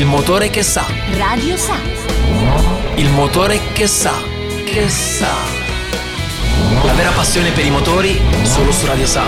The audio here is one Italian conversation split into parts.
Il motore che sa. Radio Sa. Il motore che sa. Che sa. La vera passione per i motori solo su Radio Sa.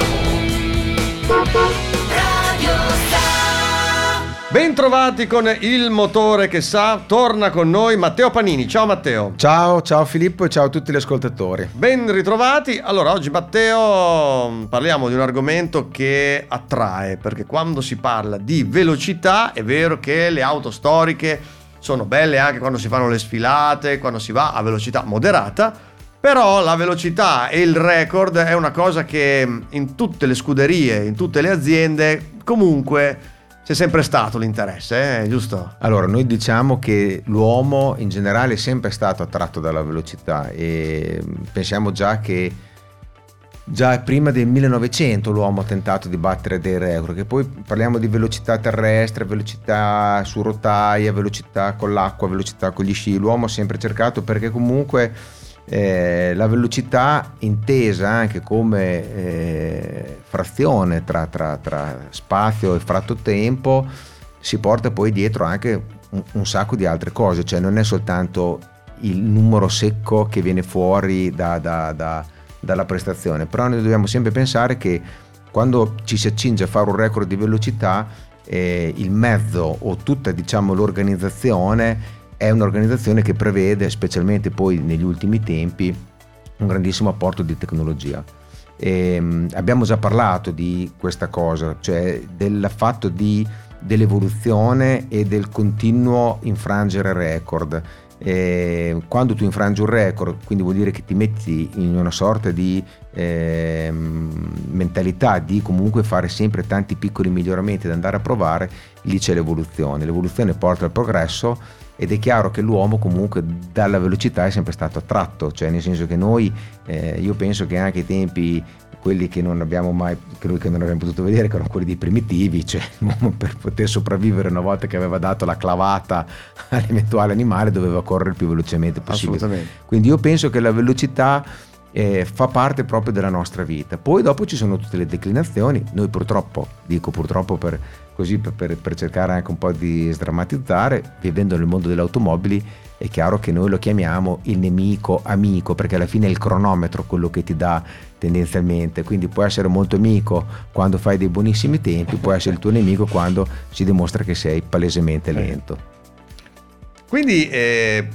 Bentrovati con il motore che sa, torna con noi Matteo Panini. Ciao Matteo. Ciao, ciao Filippo e ciao a tutti gli ascoltatori. Ben ritrovati. Allora, oggi Matteo parliamo di un argomento che attrae, perché quando si parla di velocità è vero che le auto storiche sono belle anche quando si fanno le sfilate, quando si va a velocità moderata, però la velocità e il record è una cosa che in tutte le scuderie, in tutte le aziende, comunque c'è sempre stato l'interesse, eh? giusto? Allora, noi diciamo che l'uomo in generale è sempre stato attratto dalla velocità e pensiamo già che già prima del 1900 l'uomo ha tentato di battere dei record, che poi parliamo di velocità terrestre, velocità su rotaia, velocità con l'acqua, velocità con gli sci, l'uomo ha sempre cercato perché comunque eh, la velocità intesa anche come eh, frazione tra, tra, tra, spazio e fratto tempo si porta poi dietro anche un, un, sacco di altre cose, cioè non è soltanto il numero secco che viene fuori da, da, da, dalla prestazione, però noi dobbiamo sempre pensare che quando ci si accinge a fare un record di velocità eh, il mezzo o tutta diciamo, l'organizzazione è un'organizzazione che prevede, specialmente poi negli ultimi tempi, un grandissimo apporto di tecnologia. E, um, abbiamo già parlato di questa cosa, cioè del fatto di, dell'evoluzione e del continuo infrangere record. E quando tu infrangi un record, quindi vuol dire che ti metti in una sorta di eh, mentalità di comunque fare sempre tanti piccoli miglioramenti da andare a provare, lì c'è l'evoluzione. L'evoluzione porta al progresso ed è chiaro che l'uomo comunque dalla velocità è sempre stato attratto, cioè nel senso che noi, eh, io penso che anche i tempi, quelli che non abbiamo mai, che non abbiamo potuto vedere, che erano quelli dei primitivi, cioè l'uomo per poter sopravvivere una volta che aveva dato la clavata all'eventuale animale doveva correre il più velocemente possibile. Quindi io penso che la velocità eh, fa parte proprio della nostra vita. Poi dopo ci sono tutte le declinazioni, noi purtroppo, dico purtroppo per, così per, per, cercare anche un po' di sdrammatizzare, vivendo nel mondo delle automobili è chiaro che noi lo chiamiamo il nemico amico, perché alla fine è il cronometro quello che ti dà tendenzialmente, quindi può essere molto amico quando fai dei buonissimi tempi, può essere il tuo nemico quando si dimostra che sei palesemente eh. lento. Quindi eh,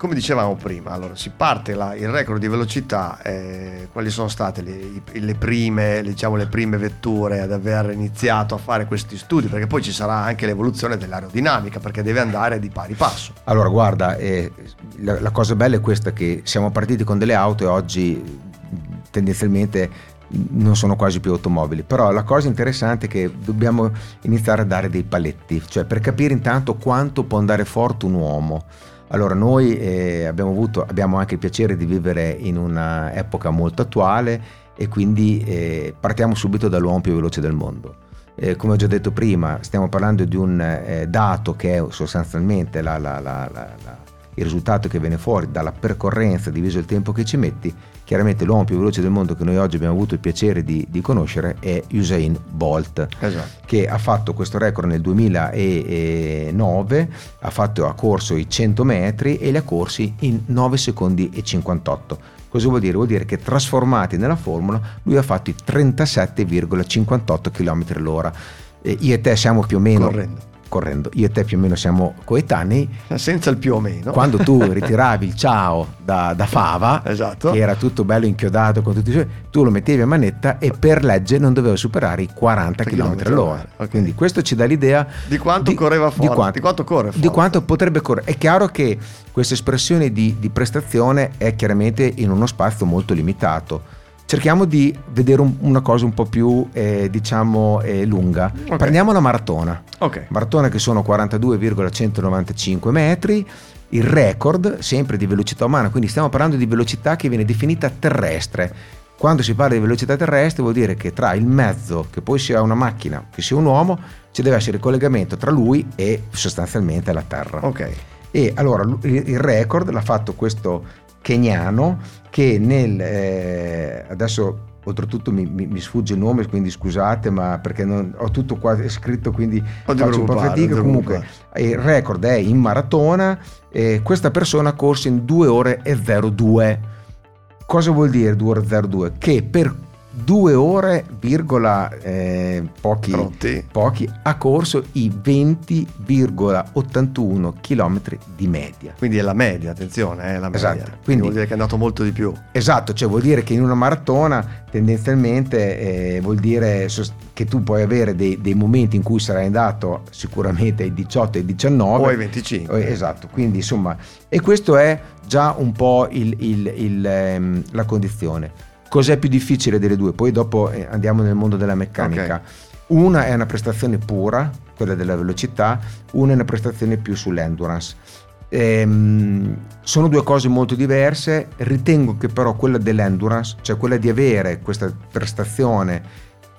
come dicevamo prima, allora, si parte là, il record di velocità, eh, quali sono state le, le, prime, diciamo, le prime vetture ad aver iniziato a fare questi studi? Perché poi ci sarà anche l'evoluzione dell'aerodinamica, perché deve andare di pari passo. Allora, guarda, eh, la, la cosa bella è questa che siamo partiti con delle auto e oggi tendenzialmente non sono quasi più automobili, però la cosa interessante è che dobbiamo iniziare a dare dei paletti, cioè per capire intanto quanto può andare forte un uomo. Allora, noi eh, abbiamo, avuto, abbiamo anche il piacere di vivere in un'epoca molto attuale e quindi eh, partiamo subito dall'uomo più veloce del mondo. Eh, come ho già detto prima, stiamo parlando di un eh, dato che è sostanzialmente la, la, la, il risultato che viene fuori dalla percorrenza diviso il tempo che ci metti chiaramente l'uomo più veloce del mondo che noi oggi abbiamo avuto il piacere di, di conoscere è Usain Bolt, esatto. che ha fatto questo record nel 2009, ha, fatto, ha corso i 100 metri e li ha corsi in 9 secondi e 58. Cosa vuol dire? Vuol dire che trasformati nella formula lui ha fatto i 37,58 km all'ora. Eh, io e te siamo più o meno Correndo correndo. Io e te più o meno siamo coetanei. Senza il più o meno. Quando tu ritiravi il ciao da, da Fava, esatto. che era tutto bello inchiodato con tutti i suoi, tu lo mettevi a manetta e per legge non doveva superare i 40 km all'ora. Okay. Quindi questo ci dà l'idea di quanto di, correva forte, di quanto, di quanto corre forte. Di quanto potrebbe correre. È chiaro che questa espressione di, di prestazione è chiaramente in uno spazio molto limitato cerchiamo di vedere un, una cosa un po' più eh, diciamo eh, lunga. Okay. Prendiamo la maratona. Okay. Maratona che sono 42,195 metri, il record sempre di velocità umana, quindi stiamo parlando di velocità che viene definita terrestre. Quando si parla di velocità terrestre vuol dire che tra il mezzo, che poi sia una macchina, che sia un uomo, ci deve essere il collegamento tra lui e sostanzialmente la Terra. Ok. E allora il record l'ha fatto questo keniano che nel, eh, adesso oltretutto mi, mi, mi, sfugge il nome, quindi scusate, ma perché non, ho tutto qua scritto, quindi faccio un po' fatica. Comunque, il record è in maratona e questa persona ha corso in 2 ore e 02. Cosa vuol dire 2 ore e 02? Che per due ore, virgola, eh, pochi, pochi, ha corso i 20,81 km di media. Quindi è la media, attenzione, è la media. Esatto. Quindi, vuol dire che è andato molto di più. Esatto, cioè vuol dire che in una maratona tendenzialmente eh, vuol dire che tu puoi avere dei, dei, momenti in cui sarai andato sicuramente ai 18 e ai 19 o ai 25. Esatto, quindi insomma, e questo è già un po' il, il, il, ehm, la condizione. Cos'è più difficile delle due? Poi dopo eh, andiamo nel mondo della meccanica. Okay. Una è una prestazione pura, quella della velocità, una è una prestazione più sull'endurance. Ehm, sono due cose molto diverse, ritengo che però quella dell'endurance, cioè quella di avere questa prestazione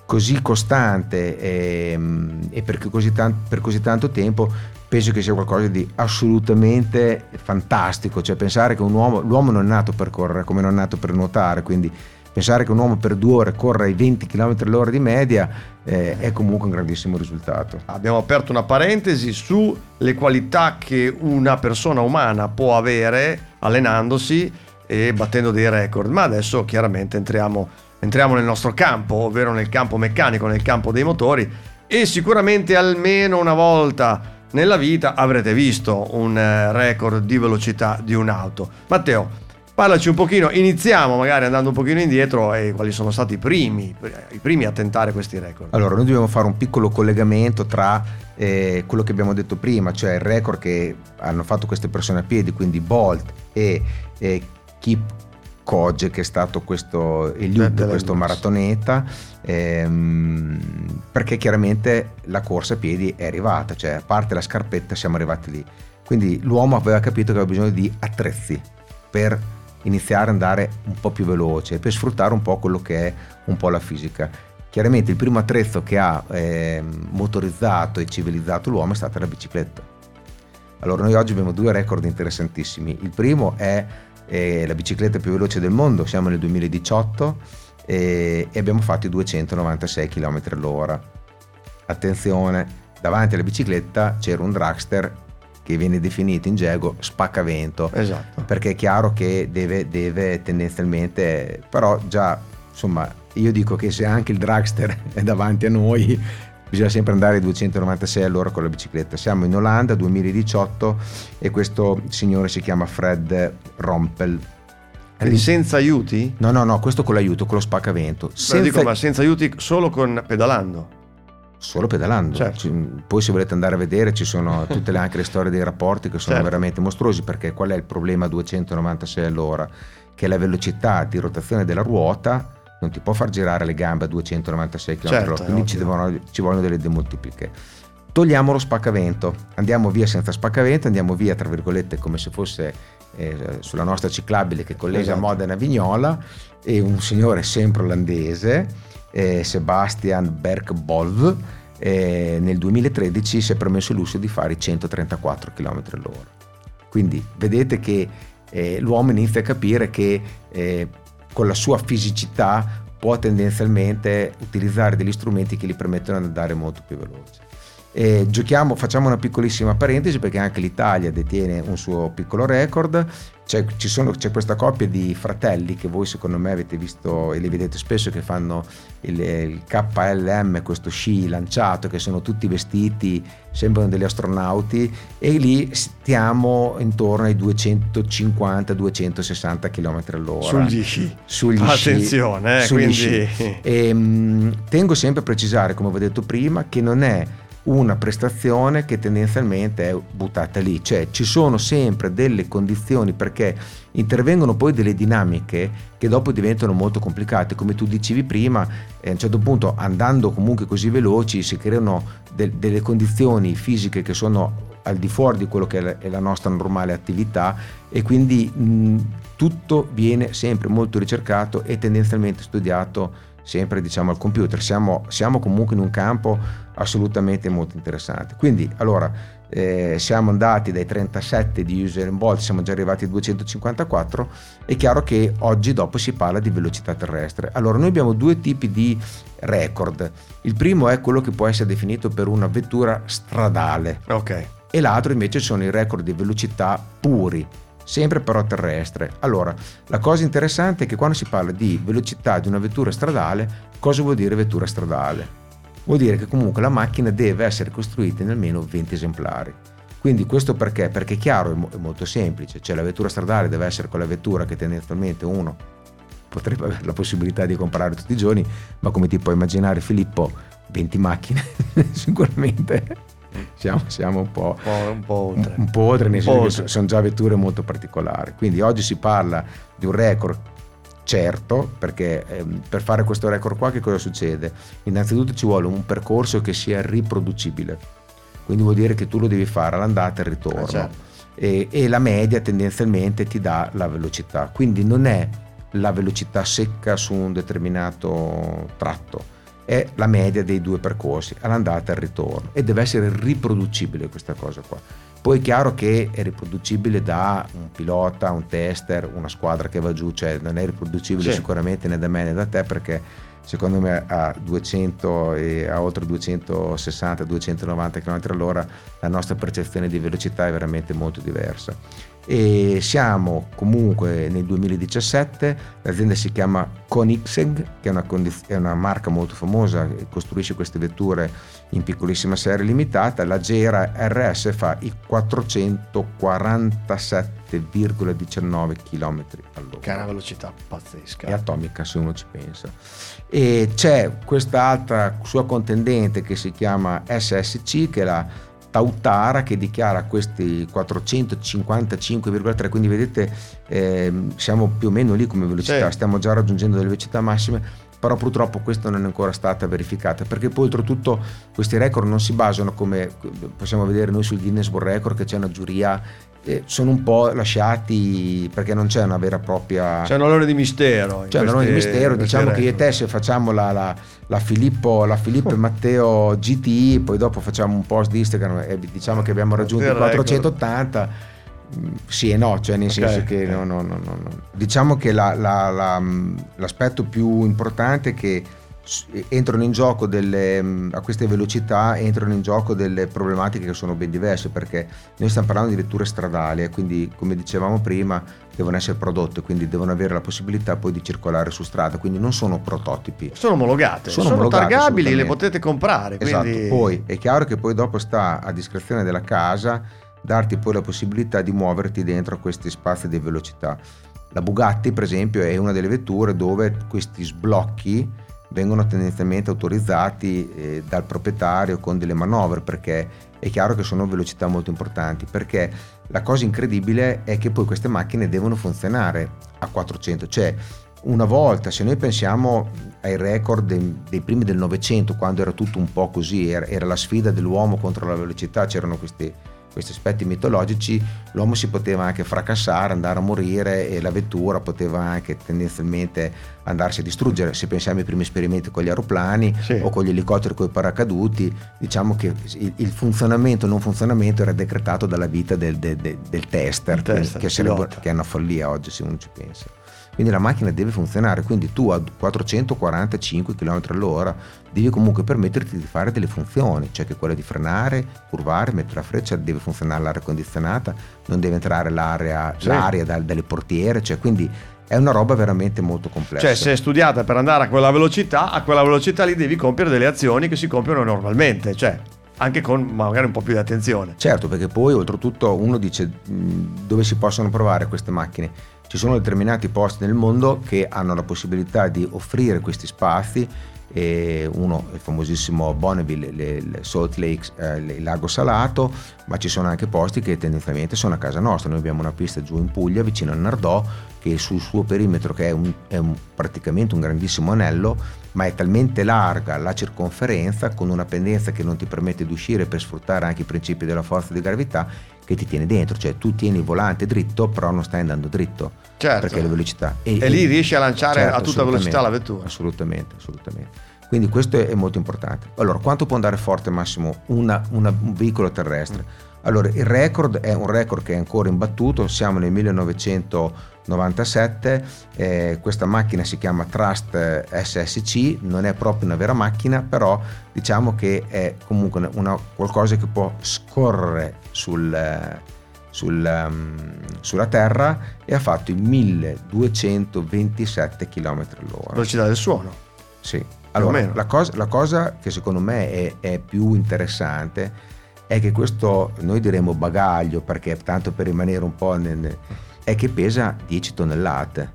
così costante e, ehm, e per, così tan- per, così tanto tempo, penso che sia qualcosa di assolutamente fantastico. Cioè pensare che un uomo, l'uomo non è nato per correre come non è nato per nuotare, quindi pensare che un uomo per due ore corra ai 20 km all'ora di media eh, è comunque un grandissimo risultato. Abbiamo aperto una parentesi sulle qualità che una persona umana può avere allenandosi e battendo dei record, ma adesso chiaramente entriamo, entriamo nel nostro campo, ovvero nel campo meccanico, nel campo dei motori e sicuramente almeno una volta nella vita avrete visto un eh, record di velocità di un'auto. Matteo, Parlaci un pochino, iniziamo magari andando un pochino indietro e quali sono stati i primi, i primi a tentare questi record. Allora, noi dobbiamo fare un piccolo collegamento tra eh, quello che abbiamo detto prima, cioè il record che hanno fatto queste persone a piedi, quindi Bolt e, e Kip Koge, che è stato questo, loop, questo maratoneta, ehm, perché chiaramente la corsa a piedi è arrivata, cioè a parte la scarpetta siamo arrivati lì. Quindi l'uomo aveva capito che aveva bisogno di attrezzi per iniziare ad andare un po' più veloce per sfruttare un po' quello che è un po' la fisica. Chiaramente il primo attrezzo che ha eh, motorizzato e civilizzato l'uomo è stata la bicicletta. Allora noi oggi abbiamo due record interessantissimi. Il primo è eh, la bicicletta più veloce del mondo, siamo nel 2018 eh, e abbiamo fatto i 296 km all'ora. Attenzione, davanti alla bicicletta c'era un dragster che viene definito in gergo spaccavento. Esatto. Perché è chiaro che deve, deve tendenzialmente, però già insomma io dico che se anche il dragster è davanti a noi bisogna sempre andare ai 296 all'ora con la bicicletta. Siamo in Olanda 2018 e questo signore si chiama Fred Rompel. Quindi senza aiuti? No, no, no, questo con l'aiuto, con lo spaccavento. Senza... Dico, ma senza aiuti solo con pedalando? Solo pedalando. Certo. Poi se volete andare a vedere ci sono tutte le, anche le storie dei rapporti che sono certo. veramente mostruosi perché qual è il problema a 296 all'ora? Che la velocità di rotazione della ruota non ti può far girare le gambe a 296 km certo, quindi ci, devono, ci vogliono delle demultipliche. Togliamo lo spaccavento, andiamo via senza spaccavento, andiamo via tra virgolette come se fosse eh, sulla nostra ciclabile che collega esatto. Modena a Vignola e un signore sempre olandese eh, Sebastian Berkbolv, eh, nel 2013 si è permesso il lusso di fare i 134 km all'ora. Quindi vedete che eh, l'uomo inizia a capire che eh, con la sua fisicità può tendenzialmente utilizzare degli strumenti che gli permettono di andare molto più veloce. E giochiamo, facciamo una piccolissima parentesi perché anche l'Italia detiene un suo piccolo record. C'è, sono, c'è, questa coppia di fratelli che voi secondo me avete visto e li vedete spesso che fanno il, il, KLM, questo sci lanciato, che sono tutti vestiti, sembrano degli astronauti e lì stiamo intorno ai 250-260 km all'ora. Sugli sci. Sugli Attenzione, sci, eh, sugli quindi... Sci. E, mh, tengo sempre a precisare, come vi ho detto prima, che non è una prestazione che tendenzialmente è buttata lì, cioè ci sono sempre delle condizioni perché intervengono poi delle dinamiche che dopo diventano molto complicate, come tu dicevi prima, eh, a un certo punto andando comunque così veloci si creano de- delle condizioni fisiche che sono al di fuori di quello che è la nostra normale attività e quindi mh, tutto viene sempre molto ricercato e tendenzialmente studiato sempre diciamo al computer, siamo, siamo comunque in un campo assolutamente molto interessante. Quindi allora eh, siamo andati dai 37 di Usain Bolt, siamo già arrivati ai 254, è chiaro che oggi dopo si parla di velocità terrestre. Allora noi abbiamo due tipi di record. Il primo è quello che può essere definito per una vettura stradale. Ok. E l'altro invece sono i record di velocità puri, sempre però terrestre. Allora, la cosa interessante è che quando si parla di velocità di una vettura stradale, cosa vuol dire vettura stradale? vuol dire che comunque la macchina deve essere costruita in almeno 20 esemplari. Quindi questo perché? Perché è chiaro, è molto semplice, cioè la vettura stradale deve essere quella vettura che tendenzialmente uno potrebbe avere la possibilità di comprare tutti i giorni, ma come ti puoi immaginare Filippo, 20 macchine sicuramente siamo, siamo, un po', un po', oltre, un, un po oltre nel senso che sono già vetture molto particolari. Quindi oggi si parla di un record certo, perché ehm, per fare questo record qua che cosa succede? Innanzitutto ci vuole un percorso che sia riproducibile, quindi vuol dire che tu lo devi fare all'andata e al ritorno. Eh, certo. e, e la media tendenzialmente ti dà la velocità, quindi non è la velocità secca su un determinato tratto, è la media dei due percorsi, all'andata e al ritorno, e deve essere riproducibile questa cosa qua. Poi è chiaro che è riproducibile da un pilota, un tester, una squadra che va giù, cioè non è riproducibile sì. sicuramente né da me né da te perché secondo me a 200 e a oltre 260-290 km all'ora la nostra percezione di velocità è veramente molto diversa e siamo comunque nel 2017, l'azienda si chiama Koenigsegg, che è una, condiz- è una marca molto famosa, costruisce queste vetture in piccolissima serie limitata, la Gera RS fa i 447,19 km all'ora. Che è una velocità pazzesca. È atomica se uno ci pensa. E c'è quest'altra sua contendente che si chiama SSC, che è la Tautara che dichiara questi 455,3 quindi vedete eh, siamo più o meno lì come velocità sì. stiamo già raggiungendo delle velocità massime però purtroppo questa non è ancora stata verificata perché poi oltretutto questi record non si basano come possiamo vedere noi sul Guinness World Record che c'è una giuria sono un po' lasciati perché non c'è una vera e propria c'è un onore di mistero c'è un onore di mistero diciamo che io e te se facciamo la, la, la Filippo, la Filippo e Matteo GT poi dopo facciamo un post di Instagram e diciamo che abbiamo raggiunto i 480 mm, sì e no, cioè nel okay, senso che okay. no, no, no, no, diciamo che la, l'aspetto più importante è che entrano in gioco delle, a queste velocità entrano in gioco delle problematiche che sono ben diverse perché noi stiamo parlando di vetture stradali e quindi come dicevamo prima devono essere prodotte quindi devono avere la possibilità poi di circolare su strada quindi non sono prototipi. Sono omologate sono, sono omologate, targabili le potete comprare esatto. quindi... poi è chiaro che poi dopo sta a discrezione della casa darti poi la possibilità di muoverti dentro questi spazi di velocità. La Bugatti per esempio è una delle vetture dove questi sblocchi vengono tendenzialmente autorizzati eh, dal proprietario con delle manovre perché è chiaro che sono velocità molto importanti perché la cosa incredibile è che poi queste macchine devono funzionare a 400 cioè una volta se noi pensiamo ai record dei, dei primi del Novecento quando era tutto un po' così era, era la sfida dell'uomo contro la velocità c'erano questi questi aspetti mitologici, l'uomo si poteva anche fracassare, andare a morire e la vettura poteva anche tendenzialmente andarsi a distruggere. Se pensiamo ai primi esperimenti con gli aeroplani sì. o con gli elicotteri con i paracaduti, diciamo che il, funzionamento o non funzionamento era decretato dalla vita del, del, del, tester, tester che, sarebbe, che è una follia oggi se uno ci pensa quindi la macchina deve funzionare, quindi tu a 445 km all'ora devi comunque permetterti di fare delle funzioni, cioè che quella di frenare, curvare, mettere la freccia, deve funzionare l'aria condizionata, non deve entrare l'aria, sì. l'aria da, dalle portiere, cioè quindi è una roba veramente molto complessa. Cioè, se è studiata per andare a quella velocità, a quella velocità lì devi compiere delle azioni che si compiono normalmente, cioè anche con magari un po' più di attenzione. Certo, perché poi oltretutto uno dice dove si possono provare queste macchine ci sono determinati posti nel mondo che hanno la possibilità di offrire questi spazi uno il famosissimo Bonneville, il Salt Lake, eh, il lago salato, ma ci sono anche posti che tendenzialmente sono a casa nostra. Noi abbiamo una pista giù in Puglia, vicino a Nardò, che sul suo perimetro, che è, un, è un, praticamente un grandissimo anello, ma è talmente larga la circonferenza, con una pendenza che non ti permette di uscire per sfruttare anche i principi della forza di gravità, che ti tiene dentro, cioè tu tieni il volante dritto, però non stai andando dritto. Certo. Perché le velocità. E, e lì riesci a lanciare certo, a tutta velocità la vettura. Assolutamente, assolutamente. Quindi questo è molto importante. Allora, quanto può andare forte massimo una, una, un veicolo terrestre? Allora, il record è un record che è ancora imbattuto, siamo nel 1997, eh, questa macchina si chiama Trust SSC, non è proprio una vera macchina, però diciamo che è comunque una, qualcosa che può scorrere sul, sul, um, sulla Terra e ha fatto i 1227 km all'ora. Velocità del suono. Sì. Allora, la cosa, la cosa, che secondo me è, è più interessante è che questo, noi diremo bagaglio perché tanto per rimanere un po' nel, è che pesa 10 tonnellate.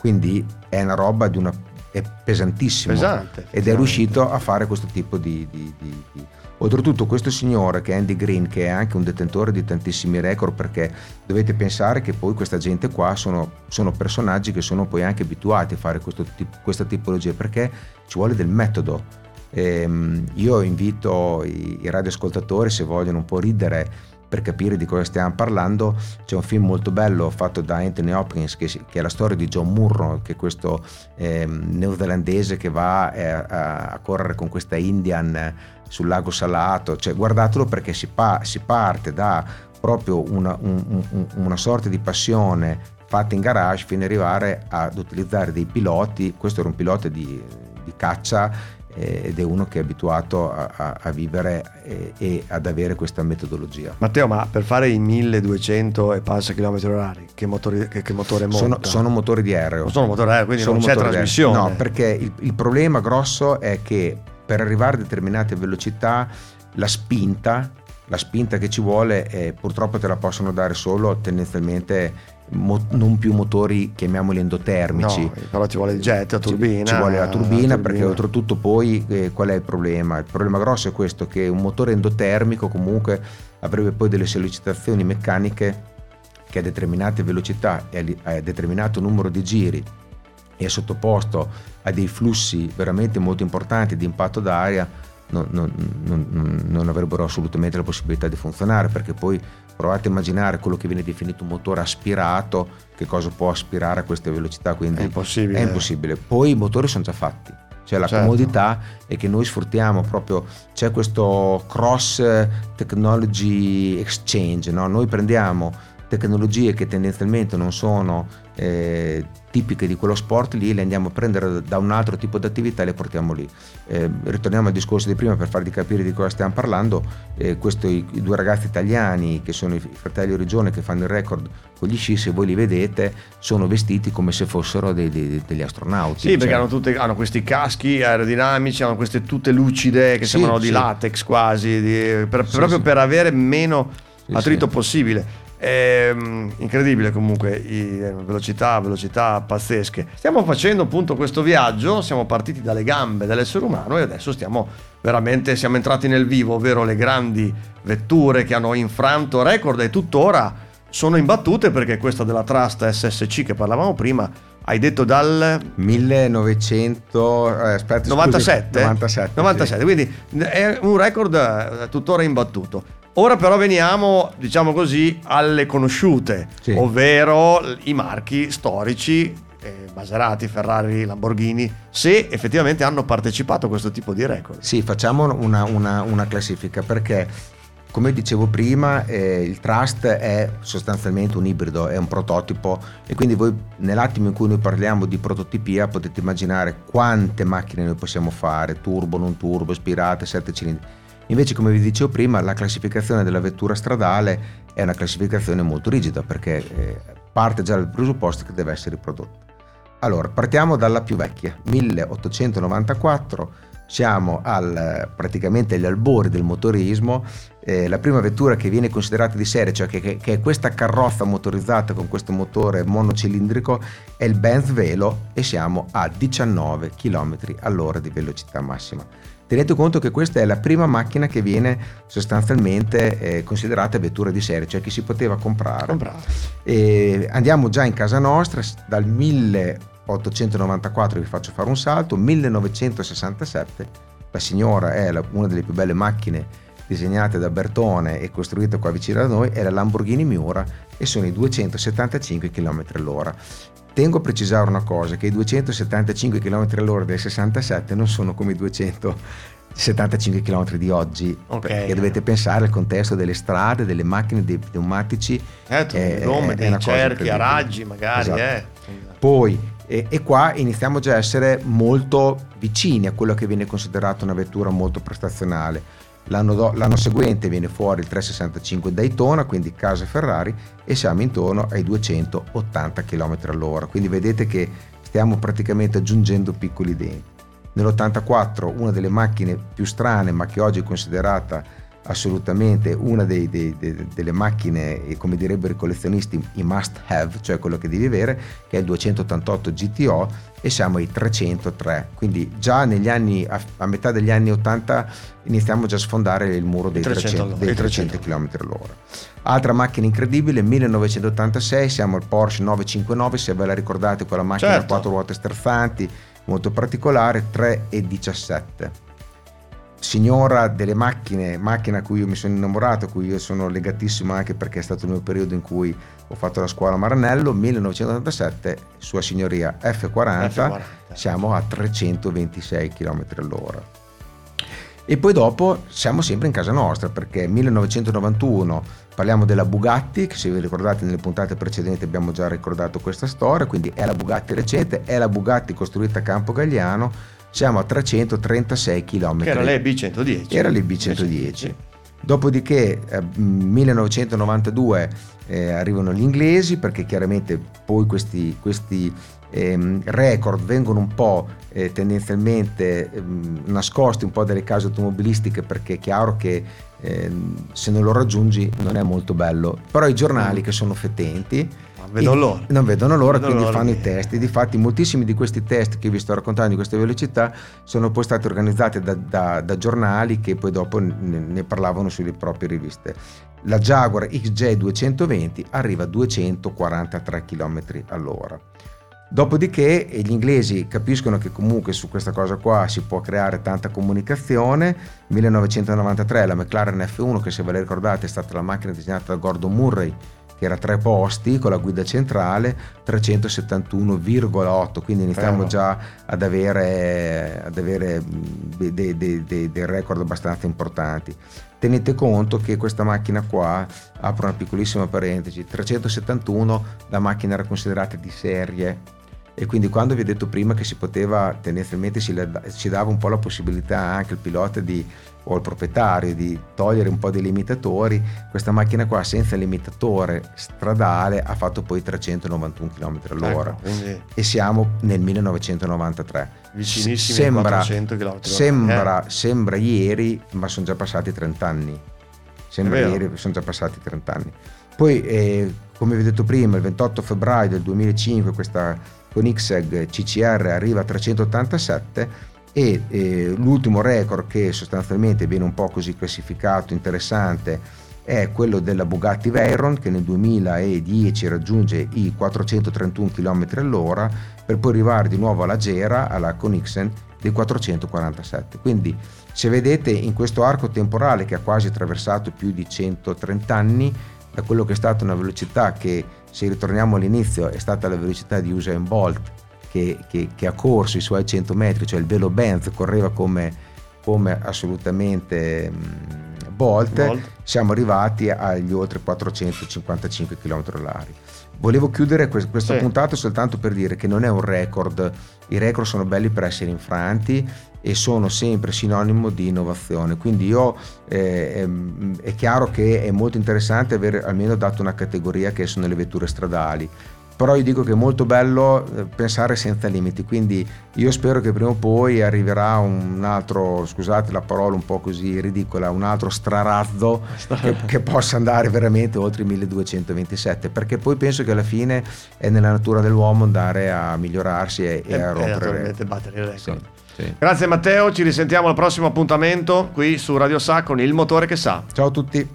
Quindi è una roba di una, è pesantissimo. Pesante. Ed è riuscito a fare questo tipo di, di, di, di Oltretutto questo signore che è Andy Green, che è anche un detentore di tantissimi record, perché dovete pensare che poi questa gente qua sono, sono personaggi che sono poi anche abituati a fare questo, questa tipologia, perché ci vuole del metodo. Ehm, io invito i, i radioascoltatori, se vogliono un po' ridere, per capire di cosa stiamo parlando, c'è un film molto bello fatto da Anthony Hopkins che, che è la storia di John Murro, che è questo eh, neozelandese che va eh, a, a, correre con questa Indian sul lago salato, cioè, guardatelo perché si, pa- si parte da proprio una, un, un, una sorta di passione fatta in garage fino ad arrivare ad utilizzare dei piloti, questo era un pilota di, di caccia ed è uno che è abituato a, a, a vivere e, e, ad avere questa metodologia. Matteo, ma per fare i 1200 e passa km orari, che, motori, che, che motore monta? Sono, sono, motori di aereo. Non sono motori aereo, quindi sono non c'è trasmissione. No, perché il, il problema grosso è che per arrivare a determinate velocità la spinta, la spinta che ci vuole eh, purtroppo te la possono dare solo tendenzialmente mo- non più motori chiamiamoli endotermici. No, però ci vuole il jet, la turbina. Ci, ci vuole la turbina, la turbina. perché oltretutto poi eh, qual è il problema? Il problema grosso è questo, che un motore endotermico comunque avrebbe poi delle sollecitazioni meccaniche che a determinate velocità e a determinato numero di giri è sottoposto a dei flussi veramente molto importanti di impatto d'aria non, non, non, non, avrebbero assolutamente la possibilità di funzionare perché poi provate a immaginare quello che viene definito un motore aspirato che cosa può aspirare a queste velocità quindi è impossibile, è impossibile. poi i motori sono già fatti cioè la certo. comodità è che noi sfruttiamo proprio c'è questo cross technology exchange no? noi prendiamo tecnologie che tendenzialmente non sono eh, tipiche di quello sport lì le andiamo a prendere da un altro tipo di attività e le portiamo lì. Eh, ritorniamo al discorso di prima per farvi capire di cosa stiamo parlando. Eh, questi i due ragazzi italiani che sono i fratelli Origione che fanno il record con gli sci, se voi li vedete, sono vestiti come se fossero dei, dei, degli astronauti. Sì, cioè. perché hanno, tutte, hanno, questi caschi aerodinamici, hanno queste tute lucide che sì, sembrano sì. di latex quasi, di, per, sì, proprio per avere meno attrito possibile. È ehm, incredibile comunque, eh, velocità, velocità pazzesche. Stiamo facendo appunto questo viaggio, siamo partiti dalle gambe dell'essere umano e adesso stiamo veramente, siamo entrati nel vivo, ovvero le grandi vetture che hanno infranto record e tuttora sono imbattute perché questa della Trust SSC che parlavamo prima hai detto dal 1900 eh, aspetta, 97, 97, 97 sì. quindi è un record eh, tuttora imbattuto Ora però veniamo, diciamo così, alle conosciute, sì. ovvero i marchi storici, eh, Maserati, Ferrari, Lamborghini, se effettivamente hanno partecipato a questo tipo di record. Sì, facciamo una, una, una classifica perché come dicevo prima, eh, il Trust è sostanzialmente un ibrido, è un prototipo e quindi voi nell'attimo in cui noi parliamo di prototipia potete immaginare quante macchine noi possiamo fare, turbo, non turbo, ispirate, sette cilindri. Invece, come vi dicevo prima, la classificazione della vettura stradale è una classificazione molto rigida perché eh, parte già dal presupposto che deve essere riprodotta. Allora, partiamo dalla più vecchia, 1894, siamo al, praticamente agli albori del motorismo, eh, la prima vettura che viene considerata di serie, cioè che, che, è questa carrozza motorizzata con questo motore monocilindrico, è il Benz Velo e siamo a 19 km all'ora di velocità massima. Tenete conto che questa è la prima macchina che viene sostanzialmente eh, considerata vettura di serie, cioè che si poteva comprare. comprare. andiamo già in casa nostra, dal 1894 vi faccio fare un salto, 1967, la signora è la, una delle più belle macchine disegnate da Bertone e costruite qua vicino da noi, è la Lamborghini Miura e sono i 275 km all'ora. Tengo a precisare una cosa, che i 275 km all'ora del 67 non sono come i 200 75 km di oggi, Ok. perché dovete pensare al contesto delle strade, delle macchine, dei pneumatici. Certo, delle gomme, è dei cerchi, a raggi magari, Esatto. eh. Poi, e, e qua iniziamo già a essere molto vicini a quello che viene considerato una vettura molto prestazionale. L'anno, do- l'anno seguente viene fuori il 365 Daytona, quindi casa Ferrari, e siamo intorno ai 280 km all'ora. Quindi vedete che stiamo praticamente aggiungendo piccoli denti. Nell'84 una delle macchine più strane, ma che oggi è considerata assolutamente una dei- dei- dei- delle macchine, eh, come direbbero i collezionisti, i must have, cioè quello che devi avere, che è il 288 GTO e siamo ai 303. Quindi già negli anni, a, a metà degli anni 80 iniziamo già a sfondare il muro dei 300 300, all'ora, dei i 300. 300 km all'ora. Altra macchina incredibile, 1986, siamo al Porsche 959, se ve la ricordate quella macchina a Certo. quattro ruote sterzanti, molto particolare, 3,17. Signora delle macchine, macchina a cui io mi sono innamorato, a cui io sono legatissimo anche perché è stato il mio periodo in cui ho fatto la scuola a Maranello, 1987, sua signoria F40, F40. siamo a 326 km all'ora. E poi dopo siamo sempre in casa nostra perché 1991 parliamo della Bugatti, che se vi ricordate nelle puntate precedenti abbiamo già ricordato questa storia, quindi è la Bugatti recente, è la Bugatti costruita a Campo Gagliano, siamo a 336 km. Che era l'EB110. Era l'IB110. Dopodiché eh, 1992 eh, arrivano gli inglesi perché chiaramente poi questi, questi ehm, record vengono un po' eh, tendenzialmente ehm, nascosti un po' dalle case automobilistiche perché è chiaro che ehm, se non lo raggiungi non è molto bello. Però i giornali che sono fetenti vedo l'ora. Non vedono l'ora, Vedo quindi l'ora fanno di- i test. Difatti, moltissimi di questi test che vi sto raccontando di queste velocità sono poi stati organizzati da, da- da giornali che poi dopo ne, ne parlavano sulle proprie riviste. La Jaguar XJ220 arriva a 243 km all'ora. Dopodiché gli inglesi capiscono che comunque su questa cosa qua si può creare tanta comunicazione. 1993 la McLaren F1, che se ve la ricordate è stata la macchina disegnata da Gordon Murray, che era tre posti con la guida centrale, 371,8, quindi iniziamo già ad avere, ad avere dei, dei- dei- dei- record abbastanza importanti. Tenete conto che questa macchina qua, apro una piccolissima parentesi, 371 la macchina era considerata di serie e quindi quando vi ho detto prima che si poteva tendenzialmente si, si dava un po' la possibilità anche al pilota di, o al proprietario di togliere un po' dei limitatori, questa macchina qua senza limitatore stradale ha fatto poi 391 km all'ora Ecco, e siamo nel 1993. vicinissimi ai Sembra, 400 km sembra, Eh, sembra ieri, ma sono già passati 30 anni. Sembra ieri, sono già passati 30 anni. Poi, eh, come vi ho detto prima, il 28 febbraio del 2005 questa Koenigsegg CCR arriva a 387 e eh, l'ultimo record che sostanzialmente viene un po' così classificato interessante è quello della Bugatti Veyron che nel 2010 raggiunge i 431 km all'ora per poi arrivare di nuovo alla Gera, alla Koenigsegg dei 447. Quindi se vedete in questo arco temporale che ha quasi attraversato più di 130 anni, da quello che è stata una velocità che se ritorniamo all'inizio è stata la velocità di Usain Bolt che, che- che ha corso i suoi 100 metri, cioè il velo Benz correva come, come assolutamente mm, Bolt, Bolt. siamo arrivati agli oltre 455 km orari. Volevo chiudere que- questa Sì. puntata soltanto per dire che non è un record, i record sono belli per essere infranti e sono sempre sinonimo di innovazione. Quindi io eh, ehm, è chiaro che è molto interessante aver almeno dato una categoria che sono le vetture stradali. Però io dico che è molto bello eh, pensare senza limiti, quindi io spero che prima o poi arriverà un altro, scusate la parola un po' così ridicola, un altro strarazzo che, che possa andare veramente oltre i 1227, perché poi penso che alla fine è nella natura dell'uomo andare a migliorarsi e, e e- a e rompere. naturalmente battere il record. Sì, sì. Grazie Matteo, ci risentiamo al prossimo appuntamento qui su Radio Sa con il motore che sa. Ciao a tutti.